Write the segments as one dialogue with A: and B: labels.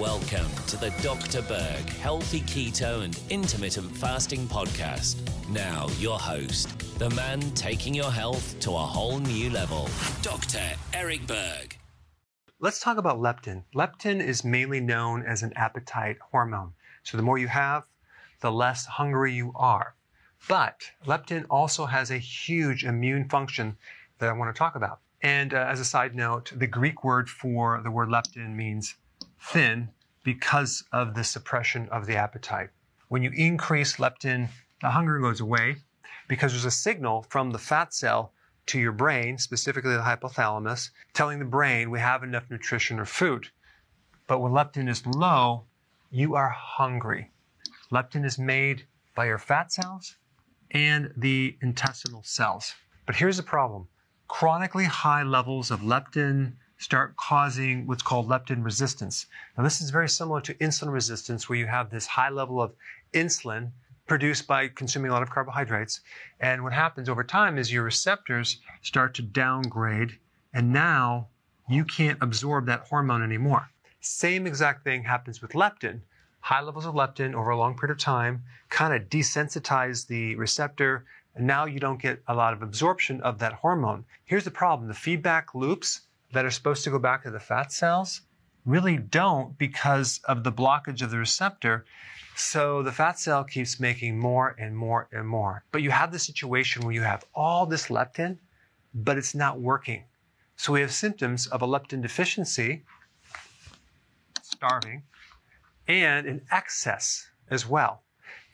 A: Welcome to the Dr. Berg Healthy Keto and Intermittent Fasting Podcast. Now, your host, the man taking your health to a whole new level, Dr. Eric Berg.
B: Let's talk about leptin. Leptin is mainly known as an appetite hormone. So the more you have, the less hungry you are. But leptin also has a huge immune function that I want to talk about. And uh, as a side note, the Greek word for the word leptin means thin because of the suppression of the appetite. When you increase leptin, the hunger goes away because there's a signal from the fat cell to your brain, specifically the hypothalamus, telling the brain we have enough nutrition or food. But when leptin is low, you are hungry. Leptin is made by your fat cells and the intestinal cells. But here's the problem chronically high levels of leptin, start causing what's called leptin resistance. Now, this is very similar to insulin resistance, where you have this high level of insulin produced by consuming a lot of carbohydrates. And what happens over time is your receptors start to downgrade, and now you can't absorb that hormone anymore. Same exact thing happens with leptin. High levels of leptin over a long period of time kind of desensitize the receptor, and now you don't get a lot of absorption of that hormone. Here's the problem the feedback loops that are supposed to go back to the fat cells really don't because of the blockage of the receptor. So the fat cell keeps making more and more and more. But you have the situation where you have all this leptin, but it's not working. So we have symptoms of a leptin deficiency, starving, and an excess as well.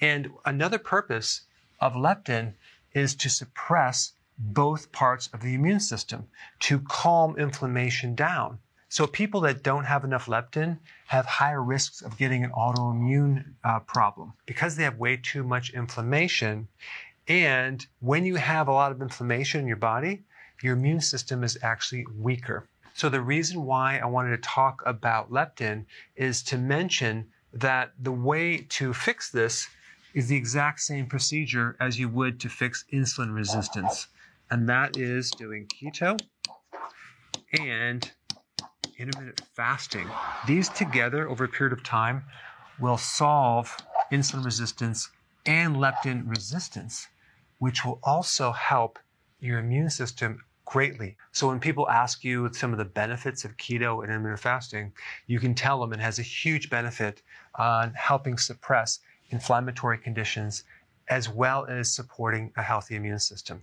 B: And another purpose of leptin is to suppress both parts of the immune system to calm inflammation down. So people that don't have enough leptin have higher risks of getting an autoimmune uh, problem because they have way too much inflammation. And when you have a lot of inflammation in your body, your immune system is actually weaker. So the reason why I wanted to talk about leptin is to mention that the way to fix this is the exact same procedure as you would to fix insulin resistance and that is doing keto and intermittent fasting. These together over a period of time will solve insulin resistance and leptin resistance, which will also help your immune system greatly. So when people ask you some of the benefits of keto and intermittent fasting, you can tell them it has a huge benefit on helping suppress inflammatory conditions as well as supporting a healthy immune system.